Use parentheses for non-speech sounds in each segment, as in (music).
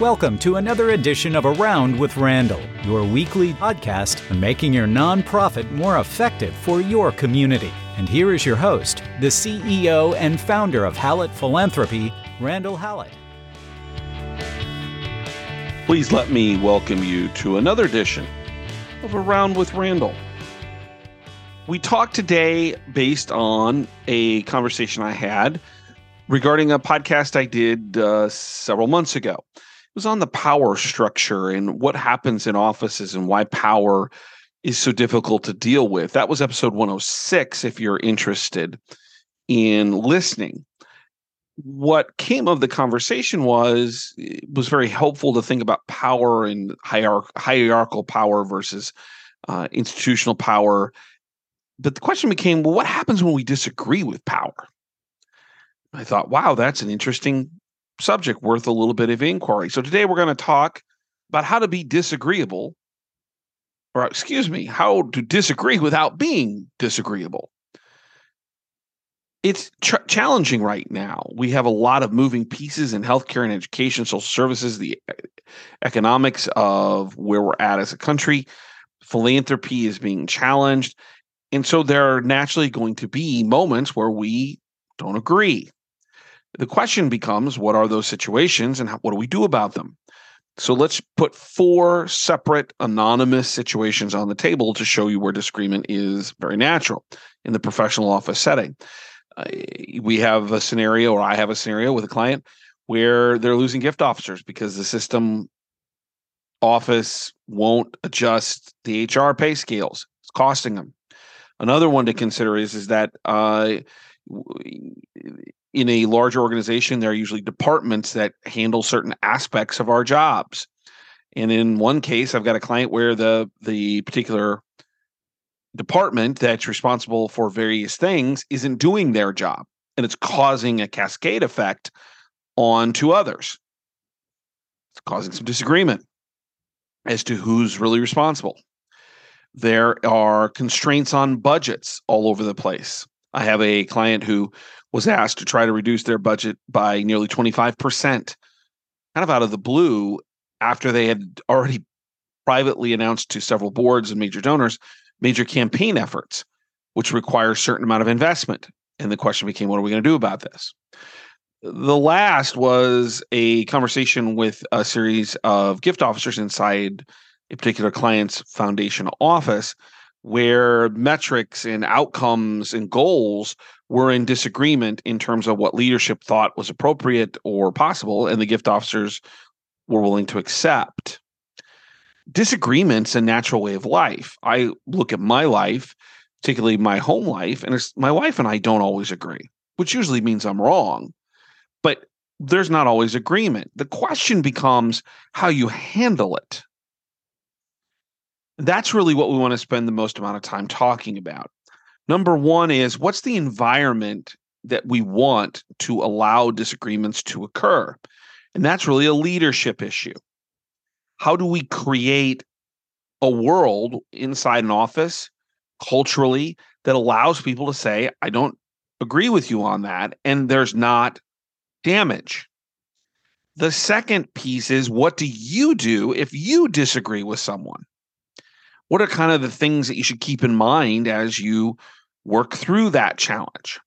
Welcome to another edition of Around with Randall, your weekly podcast on making your nonprofit more effective for your community. And here is your host, the CEO and founder of Hallett Philanthropy, Randall Hallett. Please let me welcome you to another edition of Around with Randall. We talked today based on a conversation I had regarding a podcast I did uh, several months ago was on the power structure and what happens in offices and why power is so difficult to deal with. That was episode 106 if you're interested in listening. What came of the conversation was was very helpful to think about power and hierarch- hierarchical power versus uh, institutional power. But the question became, well, what happens when we disagree with power? I thought, wow, that's an interesting subject worth a little bit of inquiry. So today we're going to talk about how to be disagreeable, or excuse me, how to disagree without being disagreeable. It's ch- challenging right now. We have a lot of moving pieces in healthcare and education, social services, the uh, economics of where we're at as a country. Philanthropy is being challenged. And so there are naturally going to be moments where we don't agree. The question becomes what are those situations and how, what do we do about them? So let's put four separate anonymous situations on the table to show you where disagreement is very natural in the professional office setting. Uh, we have a scenario, or I have a scenario with a client where they're losing gift officers because the system office won't adjust the HR pay scales. It's costing them. Another one to consider is is that uh, in a larger organization, there are usually departments that handle certain aspects of our jobs. And in one case, I've got a client where the the particular department that's responsible for various things isn't doing their job, and it's causing a cascade effect on to others. It's causing some disagreement as to who's really responsible. There are constraints on budgets all over the place. I have a client who was asked to try to reduce their budget by nearly 25%, kind of out of the blue, after they had already privately announced to several boards and major donors major campaign efforts, which require a certain amount of investment. And the question became, what are we going to do about this? The last was a conversation with a series of gift officers inside a particular client's foundation office where metrics and outcomes and goals were in disagreement in terms of what leadership thought was appropriate or possible, and the gift officers were willing to accept. Disagreement's a natural way of life. I look at my life, particularly my home life, and my wife and I don't always agree, which usually means I'm wrong. But there's not always agreement. The question becomes how you handle it that's really what we want to spend the most amount of time talking about. Number one is what's the environment that we want to allow disagreements to occur? And that's really a leadership issue. How do we create a world inside an office culturally that allows people to say, I don't agree with you on that, and there's not damage? The second piece is what do you do if you disagree with someone? What are kind of the things that you should keep in mind as you work through that challenge?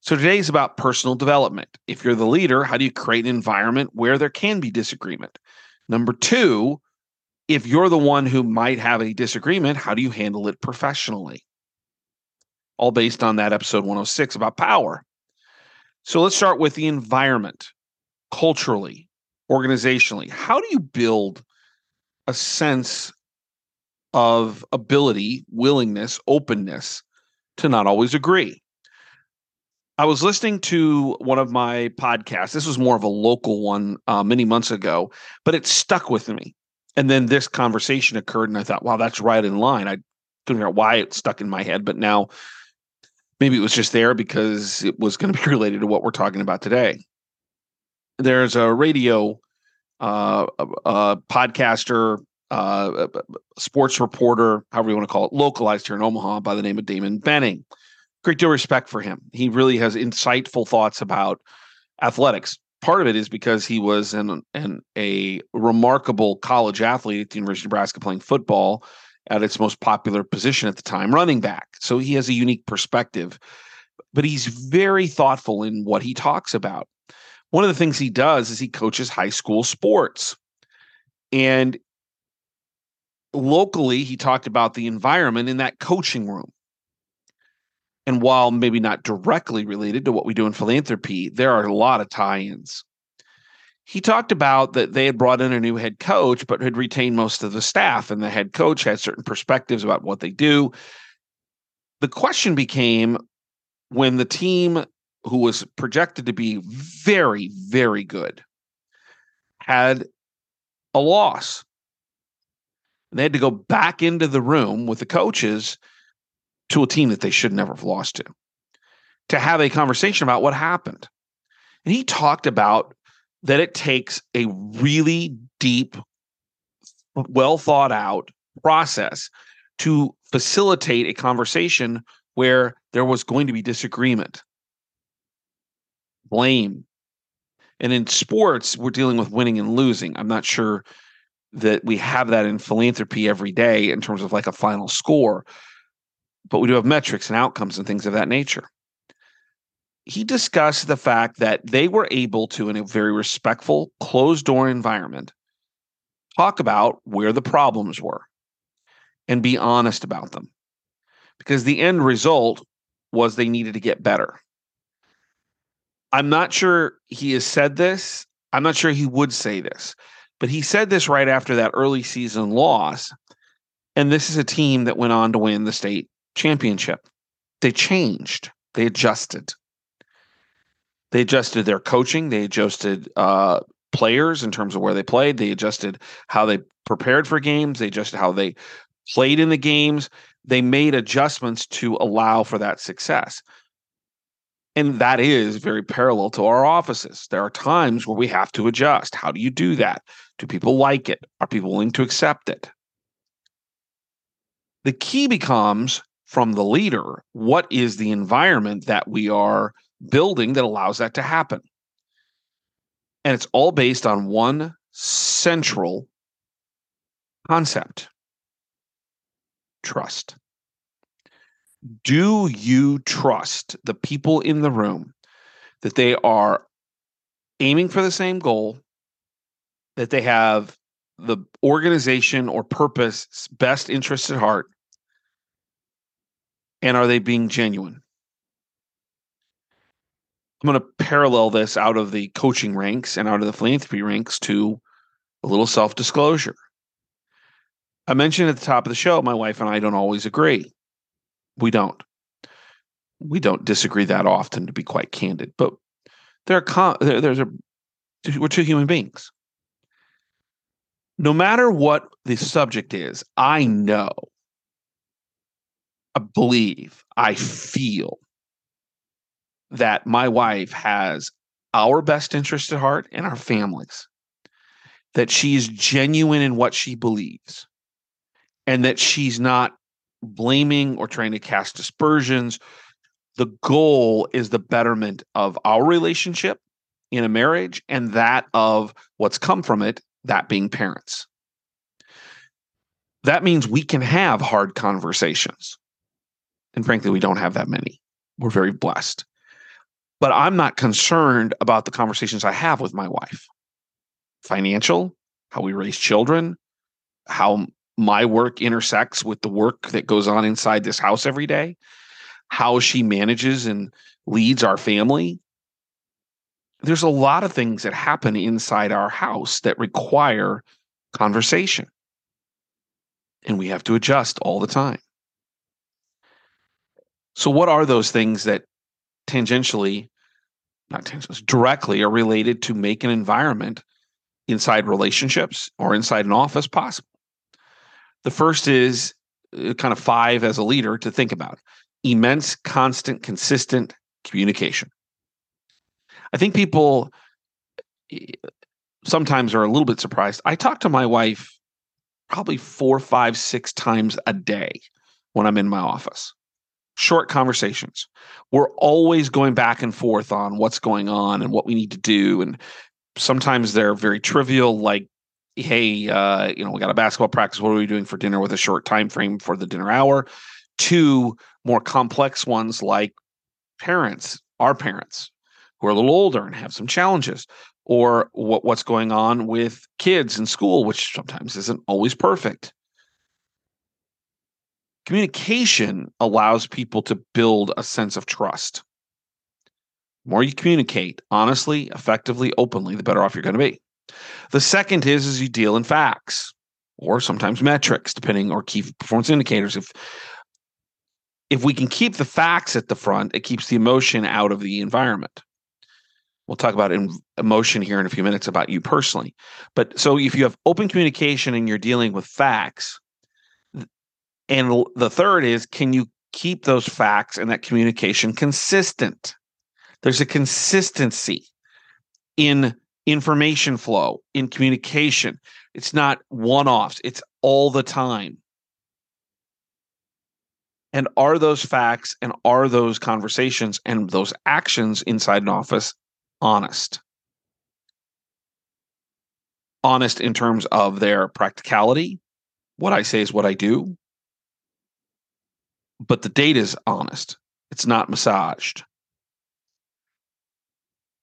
So today is about personal development. If you're the leader, how do you create an environment where there can be disagreement? Number two, if you're the one who might have a disagreement, how do you handle it professionally? All based on that episode 106 about power. So let's start with the environment, culturally, organizationally. How do you build a sense of ability, willingness, openness to not always agree. I was listening to one of my podcasts. This was more of a local one uh, many months ago, but it stuck with me. And then this conversation occurred, and I thought, wow, that's right in line. I couldn't figure out why it stuck in my head, but now maybe it was just there because it was going to be (laughs) related to what we're talking about today. There's a radio uh, a podcaster uh, sports reporter, however you want to call it, localized here in Omaha by the name of Damon Benning. Great deal of respect for him. He really has insightful thoughts about athletics. part of it is because he was an, an a remarkable college athlete at the University of Nebraska playing football at its most popular position at the time, running back. So he has a unique perspective, but he's very thoughtful in what he talks about. One of the things he does is he coaches high school sports. And locally, he talked about the environment in that coaching room. And while maybe not directly related to what we do in philanthropy, there are a lot of tie ins. He talked about that they had brought in a new head coach, but had retained most of the staff, and the head coach had certain perspectives about what they do. The question became when the team, who was projected to be very, very good, had a loss. And they had to go back into the room with the coaches to a team that they should never have lost to, to have a conversation about what happened. And he talked about that it takes a really deep, well thought out process to facilitate a conversation where there was going to be disagreement, blame. And in sports, we're dealing with winning and losing. I'm not sure that we have that in philanthropy every day in terms of like a final score but we do have metrics and outcomes and things of that nature. He discussed the fact that they were able to, in a very respectful, closed door environment, talk about where the problems were and be honest about them. Because the end result was they needed to get better. I'm not sure he has said this. I'm not sure he would say this, but he said this right after that early season loss. And this is a team that went on to win the state championship. They changed, they adjusted. They adjusted their coaching, they adjusted uh, players in terms of where they played, they adjusted how they prepared for games, they adjusted how they played in the games. They made adjustments to allow for that success. And that is very parallel to our offices. There are times where we have to adjust. How do you do that? Do people like it? Are people willing to accept it? The key becomes from the leader what is the environment that we are building that allows that to happen and it's all based on one central concept trust do you trust the people in the room that they are aiming for the same goal that they have the organization or purpose best interest at heart and are they being genuine? I'm going to parallel this out of the coaching ranks and out of the philanthropy ranks to a little self disclosure. I mentioned at the top of the show, my wife and I don't always agree. We don't. We don't disagree that often, to be quite candid. But there are com- there, there's a we're two human beings. No matter what the subject is, I know. I believe, I feel that my wife has our best interest at heart and our families, that she is genuine in what she believes, and that she's not blaming or trying to cast aspersions. The goal is the betterment of our relationship in a marriage and that of what's come from it, that being parents. That means we can have hard conversations. And frankly, we don't have that many. We're very blessed. But I'm not concerned about the conversations I have with my wife financial, how we raise children, how my work intersects with the work that goes on inside this house every day, how she manages and leads our family. There's a lot of things that happen inside our house that require conversation. And we have to adjust all the time. So, what are those things that tangentially, not tangentially, directly are related to make an environment inside relationships or inside an office possible? The first is uh, kind of five as a leader to think about immense, constant, consistent communication. I think people eh, sometimes are a little bit surprised. I talk to my wife probably four, five, six times a day when I'm in my office short conversations. We're always going back and forth on what's going on and what we need to do. And sometimes they're very trivial, like, hey, uh, you know, we got a basketball practice. What are we doing for dinner with a short time frame for the dinner hour? To more complex ones like parents, our parents, who are a little older and have some challenges, or what, what's going on with kids in school, which sometimes isn't always perfect. Communication allows people to build a sense of trust. The more you communicate honestly, effectively, openly, the better off you're going to be. The second is is you deal in facts or sometimes metrics, depending or key performance indicators. If if we can keep the facts at the front, it keeps the emotion out of the environment. We'll talk about emotion here in a few minutes about you personally. But so if you have open communication and you're dealing with facts, and the third is can you keep those facts and that communication consistent? There's a consistency in information flow, in communication. It's not one offs, it's all the time. And are those facts and are those conversations and those actions inside an office honest? Honest in terms of their practicality. What I say is what I do. But the data is honest, it's not massaged.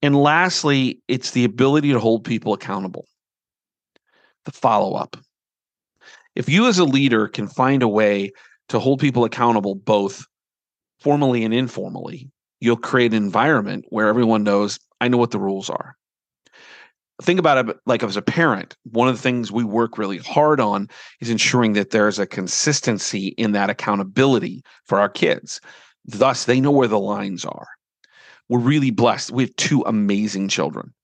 And lastly, it's the ability to hold people accountable, the follow up. If you as a leader can find a way to hold people accountable both formally and informally, you'll create an environment where everyone knows I know what the rules are. Think about it like as a parent, one of the things we work really hard on is ensuring that there's a consistency in that accountability for our kids. Thus, they know where the lines are. We're really blessed. We have two amazing children.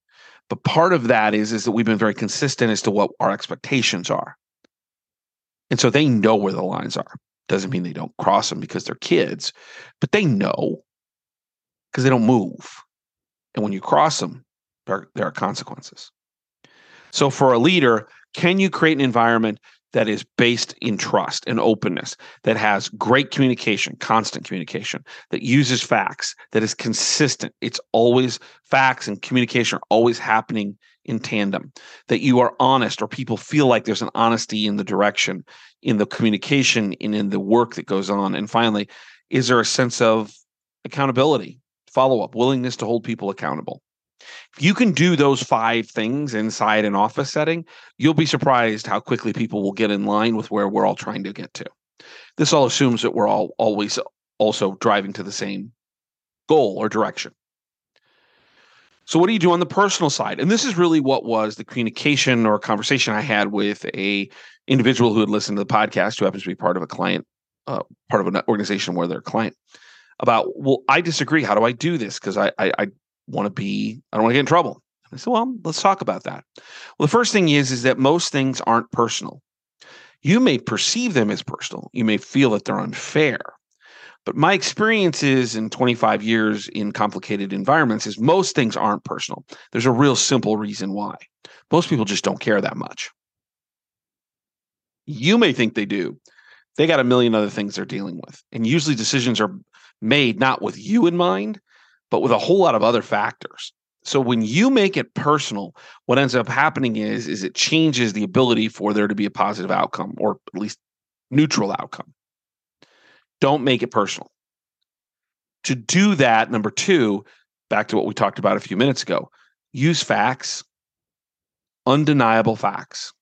But part of that is, is that we've been very consistent as to what our expectations are. And so they know where the lines are. Doesn't mean they don't cross them because they're kids, but they know because they don't move. And when you cross them, there, there are consequences. So, for a leader, can you create an environment that is based in trust and openness, that has great communication, constant communication, that uses facts, that is consistent. It's always facts and communication are always happening in tandem, that you are honest or people feel like there's an honesty in the direction, in the communication, and in the work that goes on. And finally, is there a sense of accountability, follow up, willingness to hold people accountable? If you can do those five things inside an office setting, you'll be surprised how quickly people will get in line with where we're all trying to get to. This all assumes that we're all always also driving to the same goal or direction. So, what do you do on the personal side? And this is really what was the communication or conversation I had with a individual who had listened to the podcast, who happens to be part of a client, uh, part of an organization where they're a client. About, well, I disagree. How do I do this? Because I, I, I want to be, I don't want to get in trouble. I said, well, let's talk about that. Well, the first thing is, is that most things aren't personal. You may perceive them as personal. You may feel that they're unfair. But my experiences in 25 years in complicated environments is most things aren't personal. There's a real simple reason why. Most people just don't care that much. You may think they do. They got a million other things they're dealing with. And usually decisions are made not with you in mind, but with a whole lot of other factors. So when you make it personal, what ends up happening is is it changes the ability for there to be a positive outcome or at least neutral outcome. Don't make it personal. To do that, number 2, back to what we talked about a few minutes ago, use facts, undeniable facts.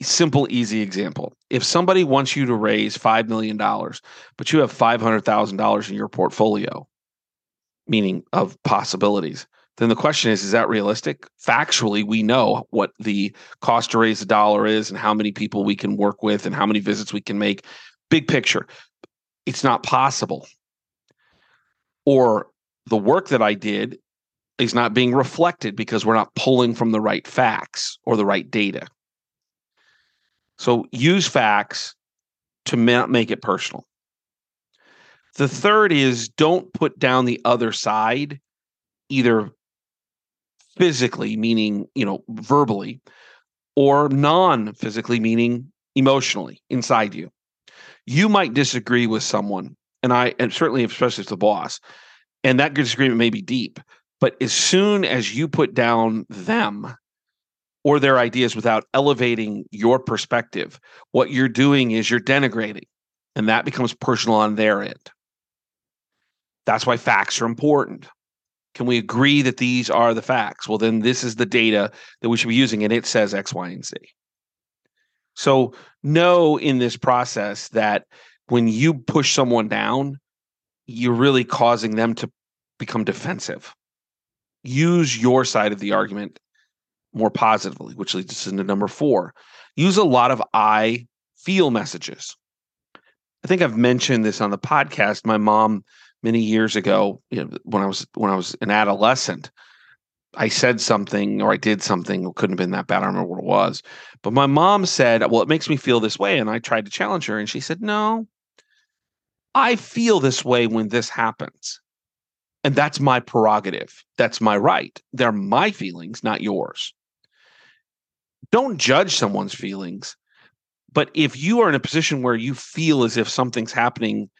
Simple, easy example. If somebody wants you to raise $5 million, but you have $500,000 in your portfolio, meaning of possibilities then the question is is that realistic? Factually we know what the cost to raise a dollar is and how many people we can work with and how many visits we can make. Big picture it's not possible. Or the work that i did is not being reflected because we're not pulling from the right facts or the right data so use facts to make it personal the third is don't put down the other side, either physically, meaning, you know, verbally, or non physically, meaning emotionally inside you. You might disagree with someone and I and certainly especially if the boss, and that disagreement may be deep, but as soon as you put down them or their ideas without elevating your perspective, what you're doing is you're denigrating, and that becomes personal on their end. That's why facts are important. Can we agree that these are the facts? Well, then this is the data that we should be using, and it says X, Y, and Z. So, know in this process that when you push someone down, you're really causing them to become defensive. Use your side of the argument more positively, which leads us into number four. Use a lot of I feel messages. I think I've mentioned this on the podcast. My mom many years ago, mm-hmm. you know, when I was when I was an adolescent, I said something or I did something. It couldn't have been that bad. I don't remember what it was. But my mom said, Well, it makes me feel this way. And I tried to challenge her, and she said, No, I feel this way when this happens. And that's my prerogative. That's my right. They're my feelings, not yours. Don't judge someone's feelings. But if you are in a position where you feel as if something's happening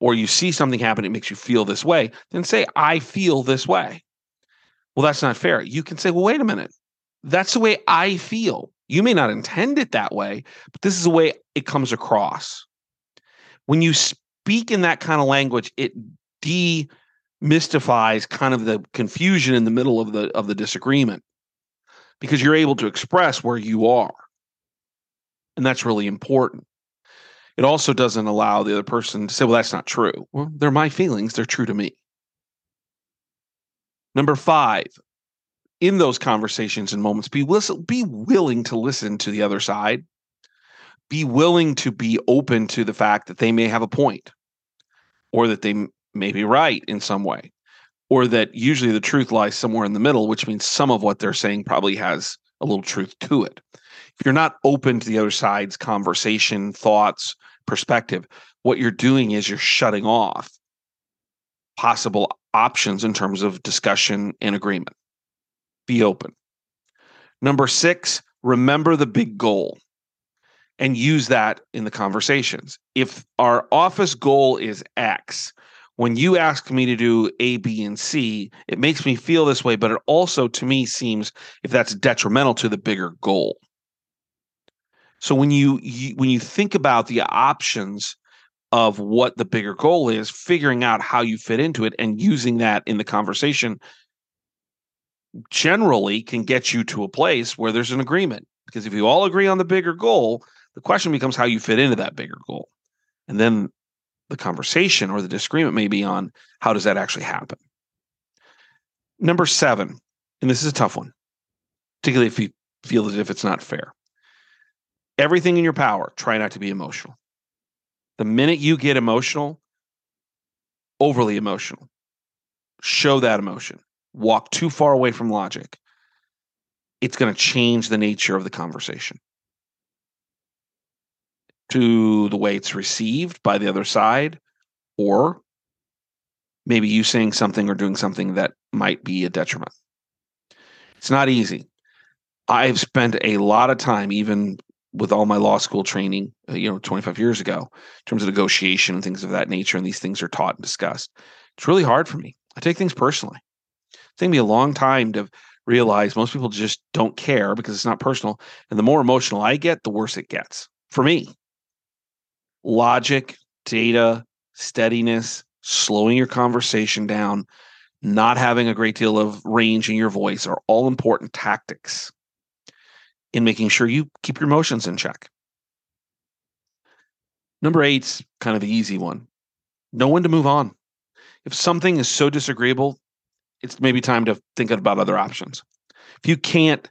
or you see something happen, it makes you feel this way, then say, I feel this way. Well, that's not fair. You can say, well, wait a minute. That's the way I feel. You may not intend it that way, but this is the way it comes across. When you speak in that kind of language, it demystifies kind of the confusion in the middle of the of the disagreement because you're able to express where you are. And that's really important. It also doesn't allow the other person to say, well, that's not true. Well, they're my feelings, they're true to me. Number five, in those conversations and moments, be, listen, be willing to listen to the other side. Be willing to be open to the fact that they may have a point or that they may be right in some way, or that usually the truth lies somewhere in the middle, which means some of what they're saying probably has a little truth to it if you're not open to the other side's conversation, thoughts, perspective, what you're doing is you're shutting off possible options in terms of discussion and agreement. Be open. Number six, remember the big goal and use that in the conversations. If our office goal is X, when you ask me to do A, B, and C, it makes me feel this way, but it also to me seems if that's detrimental to the bigger goal. So when you, you when you think about the options of what the bigger goal is, figuring out how you fit into it and using that in the conversation generally can get you to a place where there's an agreement. Because if you all agree on the bigger goal, the question becomes how you fit into that bigger goal. And then the conversation or the disagreement may be on how does that actually happen. Number seven, and this is a tough one, particularly if you feel as if it's not fair everything in your power, try not to be emotional. The minute you get emotional, overly emotional, show that emotion, walk too far away from logic, it's going to change the nature of the conversation to the way it's received by the other side, or maybe you saying something or doing something that might be a detriment. It's not easy. I've spent a lot of time, even with all my law school training, uh, you know, 25 years ago, in terms of negotiation and things of that nature, and these things are taught and discussed. It's really hard for me. I take things personally. It's taken me a long time to realize most people just don't care because it's not personal. And the more emotional I get, the worse it gets for me. Logic, data, steadiness, slowing your conversation down, not having a great deal of range in your voice are all important tactics in making sure you keep your emotions in check. Number eight's kind of the easy one. Know when to move on. If something is so disagreeable, it's maybe time to think about other options. If you can't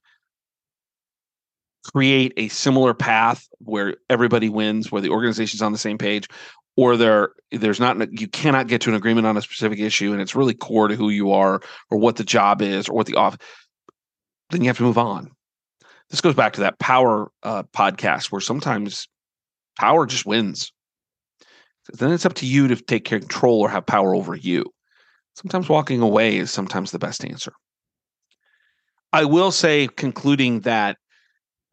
create a similar path where everybody wins, where the organization's on the same page, or there there's not you cannot get to an agreement on a specific issue and it's really core to who you are or what the job is or what the off then you have to move on this goes back to that power uh, podcast where sometimes power just wins. Then it's up to you to take control or have power over you. Sometimes walking away is sometimes the best answer. I will say, concluding that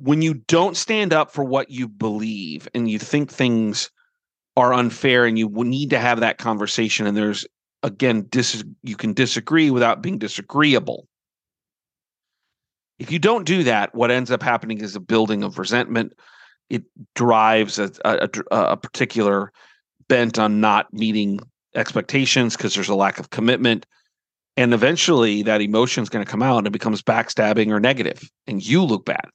when you don't stand up for what you believe and you think things are unfair and you need to have that conversation and there's again dis- you can disagree without being disagreeable. If you don't do that what ends up happening is a building of resentment. It drives a, a, a particular bent on not meeting expectations because there's a lack of commitment. And eventually that emotion is going to come out and it becomes backstabbing or negative and you look bad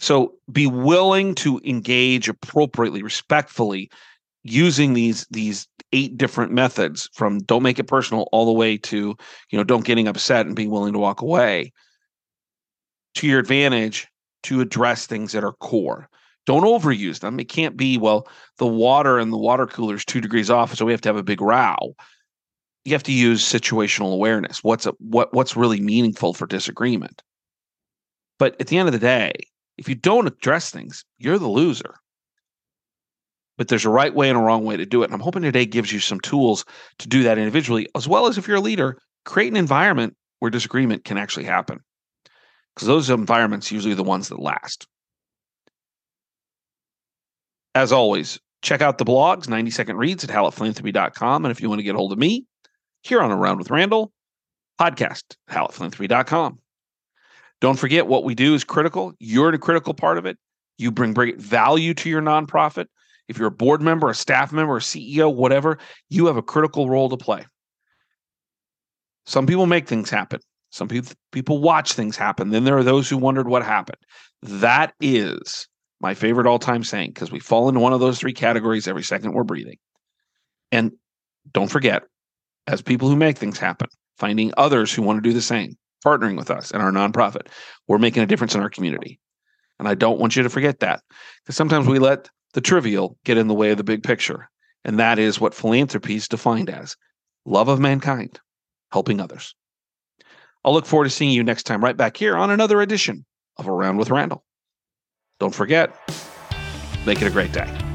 so be willing to engage appropriately respectfully using these these eight different methods from don't make it personal all the way to you know don't getting upset and being willing to walk away to your advantage to address things that are core. Don't overuse them. It can't be well the water and the water cooler is two degrees off so we have to have a big row. You have to use situational awareness. What's a, what what's really meaningful for disagreement? But at the end of the day if you don't address things you're the loser but there's a right way and a wrong way to do it. And I'm hoping today gives you some tools to do that individually, as well as if you're a leader, create an environment where disagreement can actually happen. Because those environments usually the ones that last. As always, check out the blogs, 90 second reads at hallettphilanthropy.com. And if you want to get hold of me, here on Around with Randall, podcast, hallettphilanthropy.com. Don't forget what we do is critical. You're a critical part of it. You bring great value to your nonprofit. If you're a board member, a staff member, a CEO, whatever, you have a critical role to play. Some people make things happen. Some people people watch things happen. Then there are those who wondered what happened. That is my favorite all-time saying because we fall into one of those three categories every second we're breathing. And don't forget, as people who make things happen, finding others who want to do the same, partnering with us and our nonprofit, we're making a difference in our community. And I don't want you to forget that because sometimes we let the trivial get in the way of the big picture. And that is what philanthropy is defined as love of mankind, helping others. I'll look forward to seeing you next time right back here on another edition of Around with Randall. Don't forget, make it a great day.